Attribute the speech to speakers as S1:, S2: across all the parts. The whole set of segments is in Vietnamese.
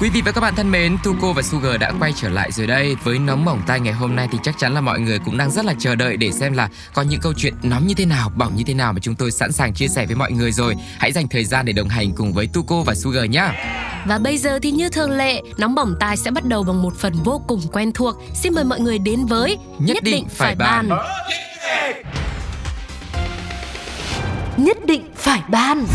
S1: Quý vị và các bạn thân mến, Tuko và Sugar đã quay trở lại rồi đây. Với nóng bỏng tai ngày hôm nay thì chắc chắn là mọi người cũng đang rất là chờ đợi để xem là có những câu chuyện nóng như thế nào, bỏng như thế nào mà chúng tôi sẵn sàng chia sẻ với mọi người rồi. Hãy dành thời gian để đồng hành cùng với Tuko và Sugar nhé.
S2: Và bây giờ thì như thường lệ, nóng bỏng tai sẽ bắt đầu bằng một phần vô cùng quen thuộc. Xin mời mọi người đến với
S1: Nhất định phải bàn.
S2: Nhất định phải ban.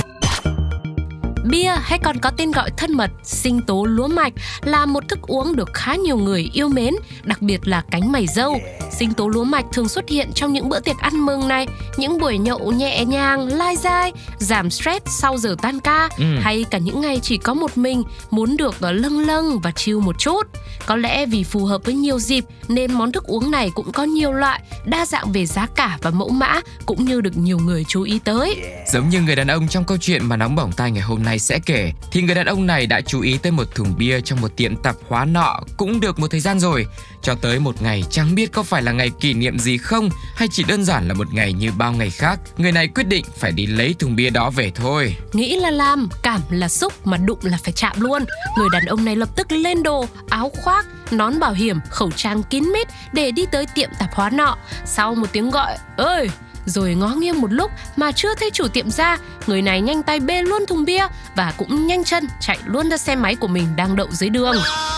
S2: Bia hay còn có tên gọi thân mật, sinh tố lúa mạch là một thức uống được khá nhiều người yêu mến, đặc biệt là cánh mày dâu. Sinh tố lúa mạch thường xuất hiện trong những bữa tiệc ăn mừng này, những buổi nhậu nhẹ nhàng, lai dai, giảm stress sau giờ tan ca,
S1: Ừ.
S2: hay cả những ngày chỉ có một mình muốn được ờ, lâng lâng và chill một chút. Có lẽ vì phù hợp với nhiều dịp nên món thức uống này cũng có nhiều loại, đa dạng về giá cả và mẫu mã cũng như được nhiều người chú ý tới.
S1: Giống như người đàn ông trong câu chuyện mà nóng bỏng tai ngày hôm nay sẽ kể, thì người đàn ông này đã chú ý tới một thùng bia trong một tiệm tạp hóa nọ cũng được một thời gian rồi. Cho tới một ngày chẳng biết có phải là ngày kỷ niệm gì không hay chỉ đơn giản là một ngày như bao ngày khác, người này quyết định phải đi lấy thùng bia đó về thôi.
S2: Nghĩ là làm, cảm là xúc mà đụng là phải chạm luôn. Người đàn ông này lập tức lên đồ, áo khoác, nón bảo hiểm, khẩu trang kín mít để đi tới tiệm tạp hóa nọ. Sau một tiếng gọi, ơi, rồi ngó nghiêng một lúc mà chưa thấy chủ tiệm ra, người này nhanh tay bê luôn thùng bia và cũng nhanh chân chạy luôn ra xe máy của mình đang đậu dưới đường.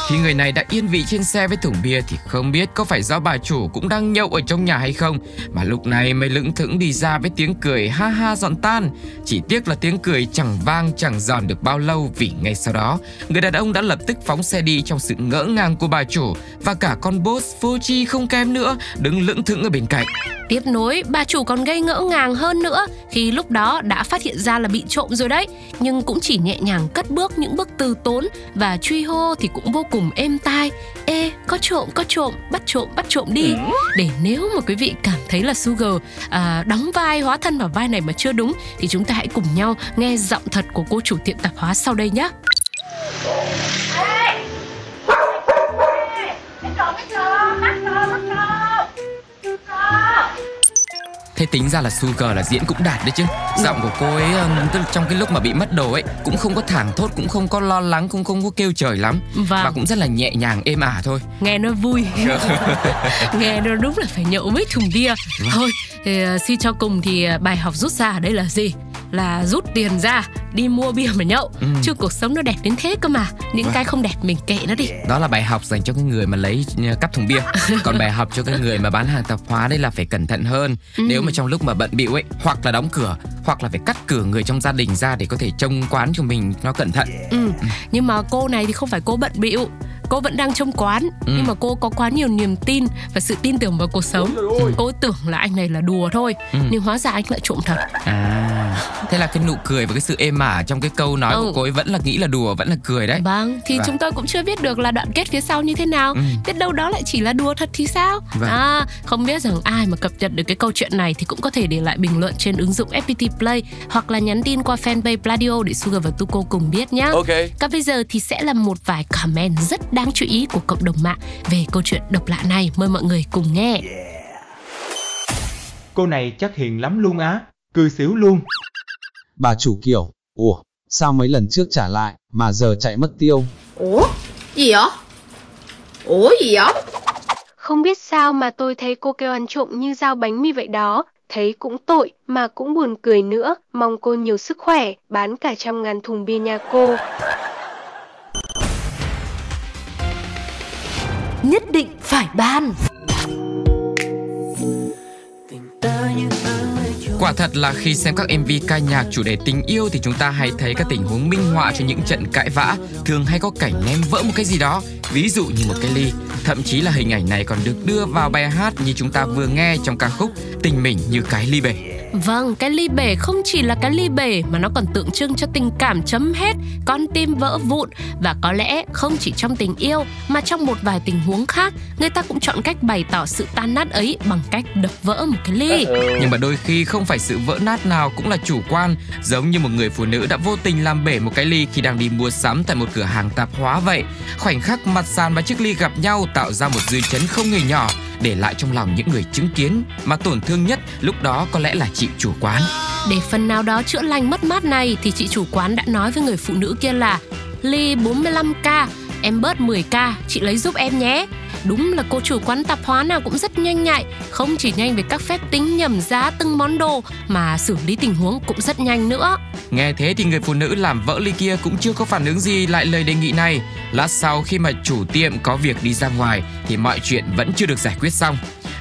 S1: Khi người này đã yên vị trên xe với thùng bia thì không biết có phải do bà chủ cũng đang nhậu ở trong nhà hay không mà lúc này mới lững thững đi ra với tiếng cười ha ha giòn tan. Chỉ tiếc là tiếng cười chẳng vang chẳng giòn được bao lâu vì ngay sau đó người đàn ông đã lập tức phóng xe đi trong sự ngỡ ngàng của bà chủ và cả con boss Fuji không kém nữa đứng lững thững ở bên cạnh.
S2: Tiếp nối, bà chủ còn gây ngỡ ngàng hơn nữa khi lúc đó đã phát hiện ra là bị trộm rồi đấy. Nhưng cũng chỉ nhẹ nhàng cất bước những bước từ tốn và truy hô thì cũng vô cùng êm tai. Ê, có trộm, có trộm, bắt trộm, bắt trộm đi. Để nếu mà quý vị cảm thấy là Sugar à, đóng vai, hóa thân vào vai này mà chưa đúng thì chúng ta hãy cùng nhau nghe giọng thật của cô chủ tiệm tạp hóa sau đây nhé.
S1: Thế tính ra là Sugar là diễn cũng đạt đấy chứ. Giọng của cô ấy tức trong cái lúc mà bị mất đồ ấy Cũng không có thảng thốt, cũng không có lo lắng, cũng không có kêu trời lắm.
S2: Vâng.
S1: Và cũng rất là nhẹ nhàng, êm ả thôi.
S2: Nghe nó vui. Nghe nó đúng là phải nhậu mấy thùng bia. Thôi thì, suy cho cùng thì ờ, bài học rút ra ở đây là gì là rút tiền ra đi mua bia mà nhậu
S1: Ừ.
S2: chứ cuộc sống nó đẹp đến thế cơ mà những
S1: Vâng.
S2: cái không đẹp mình kệ nó đi
S1: Đó là bài học dành cho cái người mà lấy ờ, cắp thùng bia Còn bài học cho cái người mà bán hàng tạp hóa đây là phải cẩn thận hơn
S2: Ừ.
S1: Nếu mà trong lúc mà bận bịu ấy Hoặc là đóng cửa Hoặc là phải cắt cử người trong gia đình ra để có thể trông quán cho mình nó cẩn thận
S2: ừ. nhưng mà cô này thì không phải cô bận bịu cô vẫn đang trông quán
S1: Ừ.
S2: nhưng mà cô có quá nhiều niềm tin và sự tin tưởng vào cuộc sống cô tưởng là anh này là đùa thôi
S1: Ừ.
S2: nhưng hóa ra anh lại trộm thật
S1: À Thế là cái nụ cười và cái sự êm ả trong cái câu nói
S2: Ừ.
S1: của cô ấy vẫn là nghĩ là đùa, vẫn là cười đấy
S2: Vâng, thì
S1: Vâng.
S2: chúng tôi cũng chưa biết được là đoạn kết phía sau như thế nào.
S1: Ừ.
S2: Biết đâu đó lại chỉ là đùa thật thì sao?
S1: Vâng.
S2: À, không biết rằng ai mà cập nhật được cái câu chuyện này thì cũng có thể để lại bình luận trên ứng dụng FPT Play hoặc là nhắn tin qua fanpage Pladio để Sugar và Tuko cùng biết nhé.
S3: Ok
S2: Còn bây giờ thì sẽ là một vài comment rất đáng chú ý của cộng đồng mạng về câu chuyện độc lạ này. Mời mọi người cùng nghe.
S4: Cô này chắc hiền lắm luôn á, cười xíu luôn.
S5: Bà chủ kiểu, ủa, sao mấy lần trước trả lại, mà giờ chạy mất tiêu.
S6: Ủa? Gì vậy? Ủa gì vậy?
S7: Không biết sao mà tôi thấy cô kêu ăn trộm như dao bánh mì vậy đó. Thấy cũng tội mà cũng buồn cười nữa. Mong cô nhiều sức khỏe, bán cả trăm ngàn thùng bia nhà cô.
S2: Nhất định phải ban.
S1: Quả thật là khi xem các MV ca nhạc chủ đề tình yêu thì chúng ta hay thấy các tình huống minh họa cho những trận cãi vã, thường hay có cảnh ném vỡ một cái gì đó, ví dụ như một cái ly. Thậm chí là hình ảnh này còn được đưa vào bài hát như chúng ta vừa nghe trong ca khúc Tình mình như cái ly bể.
S2: Vâng, cái ly bể không chỉ là cái ly bể mà nó còn tượng trưng cho tình cảm chấm hết, con tim vỡ vụn và có lẽ không chỉ trong tình yêu mà trong một vài tình huống khác, người ta cũng chọn cách bày tỏ sự tan nát ấy bằng cách đập vỡ một cái ly.
S1: Nhưng mà đôi khi không phải sự vỡ nát nào cũng là chủ quan, giống như một người phụ nữ đã vô tình làm bể một cái ly khi đang đi mua sắm tại một cửa hàng tạp hóa vậy. Khoảnh khắc mặt sàn và chiếc ly gặp nhau tạo ra một dư chấn không hề nhỏ, để lại trong lòng những người chứng kiến mà tổn thương nhất lúc đó có lẽ là chị chủ quán.
S2: Để phần nào đó chữa lành mất mát này thì chị chủ quán đã nói với người phụ nữ kia là ly 45k, em bớt 10k, chị lấy giúp em nhé. Đúng là cô chủ quán tạp hóa nào cũng rất nhanh nhạy, không chỉ nhanh về các phép tính nhầm giá từng món đồ mà xử lý tình huống cũng rất nhanh nữa.
S1: Nghe thế thì người phụ nữ làm vỡ ly kia cũng chưa có phản ứng gì lại lời đề nghị này. Lát sau khi mà chủ tiệm có việc đi ra ngoài thì mọi chuyện vẫn chưa được giải quyết xong.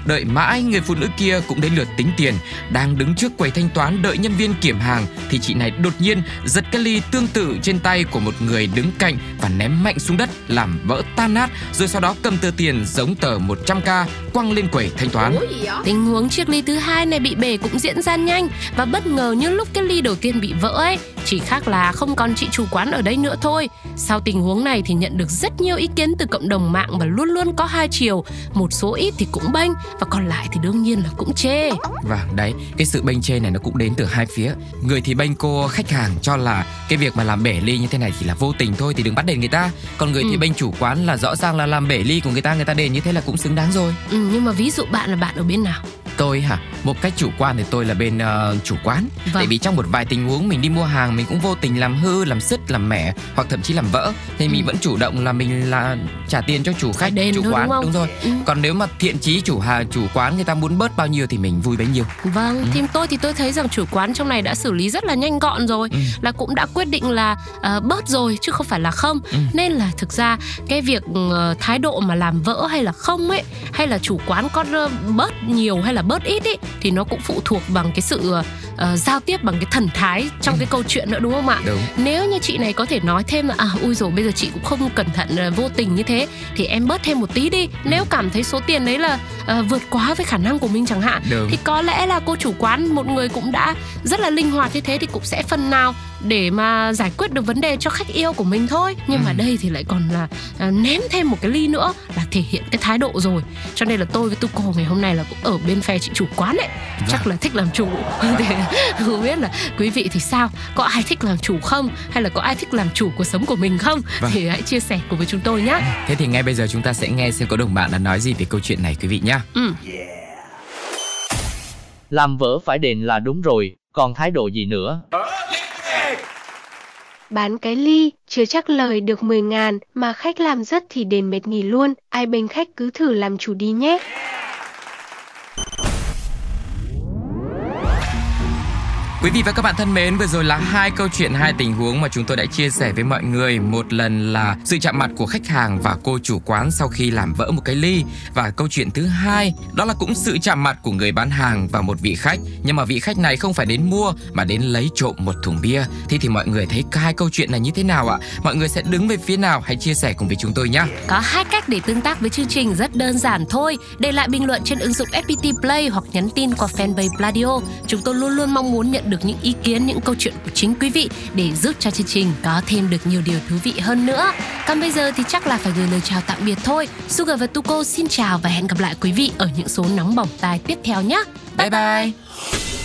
S1: Đợi mãi người phụ nữ kia cũng đến lượt tính tiền. Đang đứng trước quầy thanh toán đợi nhân viên kiểm hàng Thì chị này đột nhiên giật cái ly tương tự trên tay của một người đứng cạnh Và ném mạnh xuống đất làm vỡ tan nát Rồi sau đó cầm tờ tiền giống tờ 100k quăng lên quầy thanh toán?
S2: Tình huống chiếc ly thứ hai này bị bể cũng diễn ra nhanh và bất ngờ như lúc cái ly đầu tiên bị vỡ ấy, chỉ khác là không còn chị chủ quán ở đây nữa thôi. Sau tình huống này thì nhận được rất nhiều ý kiến từ cộng đồng mạng và luôn luôn có hai chiều, một số ít thì cũng bênh và còn lại thì đương nhiên là cũng chê.
S1: Vâng, đấy, cái sự bênh chê này nó cũng đến từ hai phía. Người thì bênh cô khách hàng cho là cái việc mà làm bể ly như thế này chỉ là vô tình thôi thì đừng bắt đền người ta. Còn người thì
S2: Ừ.
S1: bênh chủ quán là rõ ràng là làm bể ly của người ta người ta đền như thế là cũng xứng đáng rồi.
S2: Ừ, nhưng mà ví dụ bạn là bạn ở bên nào?
S1: Tôi hả? Một cách chủ quan thì tôi là bên ờ, chủ quán.
S2: Vâng.
S1: Tại vì trong một vài tình huống mình đi mua hàng mình cũng vô tình làm hư, làm sứt, làm mẻ hoặc thậm chí làm vỡ thì mình
S2: Ừ.
S1: vẫn chủ động là mình là trả tiền cho chủ khách, chủ
S2: thôi,
S1: quán
S2: đúng không?
S1: rồi.
S2: Ừ.
S1: Còn nếu mà thiện chí chủ hàng, chủ quán người ta muốn bớt bao nhiêu thì mình vui bấy nhiêu.
S2: Vâng,
S1: Ừ.
S2: thì tôi thì tôi thấy rằng chủ quán trong này đã xử lý rất là nhanh gọn rồi,
S1: Ừ.
S2: là cũng đã quyết định là ờ, bớt rồi chứ không phải là không.
S1: Ừ.
S2: Nên là thực ra cái việc ờ, thái độ mà làm vỡ hay là không ấy, hay là chủ quán có ờ, bớt nhiều hay là bớt ít ấy thì nó cũng phụ thuộc bằng cái sự ờ, giao tiếp bằng cái thần thái trong
S1: Ừ.
S2: cái câu chuyện nữa đúng không ạ?
S1: Đúng.
S2: Nếu như chị này có thể nói thêm là à ui rồi bây giờ chị cũng không cẩn thận ờ, vô tình như thế thì em bớt thêm một tí đi. Nếu cảm thấy số tiền đấy là ờ, vượt quá với khả năng của mình chẳng hạn
S1: Đúng.
S2: thì có lẽ là cô chủ quán một người cũng đã rất là linh hoạt như thế thì cũng sẽ phần nào để mà giải quyết được vấn đề cho khách yêu của mình thôi nhưng mà
S1: Ừ.
S2: đây thì lại còn là à, ném thêm một cái ly nữa là thể hiện cái thái độ rồi cho nên là tôi với Tuco ngày hôm nay là cũng ở bên phe chị chủ quán đấy chắc là thích làm chủ để không biết là quý vị thì sao có ai thích làm chủ không hay là có ai thích làm chủ cuộc sống của mình không
S1: Vâng.
S2: thì hãy chia sẻ cùng với chúng tôi nhé
S1: Thế thì ngay bây giờ chúng ta sẽ nghe xem có đồng bạn đã nói gì về câu chuyện này quý vị nhé.
S2: ừ.
S8: Làm vỡ phải đền là đúng rồi, còn thái độ gì nữa?
S7: Bán cái ly, chưa chắc lời được 10 ngàn, mà khách làm rất thì đền mệt nghỉ luôn, ai bên khách cứ thử làm chủ đi nhé.
S1: Quý vị và các bạn thân mến, vừa rồi là hai câu chuyện, hai tình huống mà chúng tôi đã chia sẻ với mọi người. Một lần là sự chạm mặt của khách hàng và cô chủ quán sau khi làm vỡ một cái ly. Và câu chuyện thứ hai, đó là cũng sự chạm mặt của người bán hàng và một vị khách. Nhưng mà vị khách này không phải đến mua mà đến lấy trộm một thùng bia. Thế thì mọi người thấy hai câu chuyện này như thế nào ạ? Mọi người sẽ đứng về phía nào? Hãy chia sẻ cùng với chúng tôi nhé.
S2: Có hai cách để tương tác với chương trình rất đơn giản thôi. Để lại bình luận trên ứng dụng FPT Play hoặc nhắn tin qua fanpage Pladio. Chúng tôi luôn luôn mong muốn nhận được những ý kiến, những câu chuyện của chính quý vị để giúp cho chương trình có thêm được nhiều điều thú vị hơn nữa. Còn bây giờ thì chắc là phải gửi lời chào tạm biệt thôi. Sugar và Tuko xin chào và hẹn gặp lại quý vị ở những số nóng bỏng tai tiếp theo nhé.
S1: Bye bye!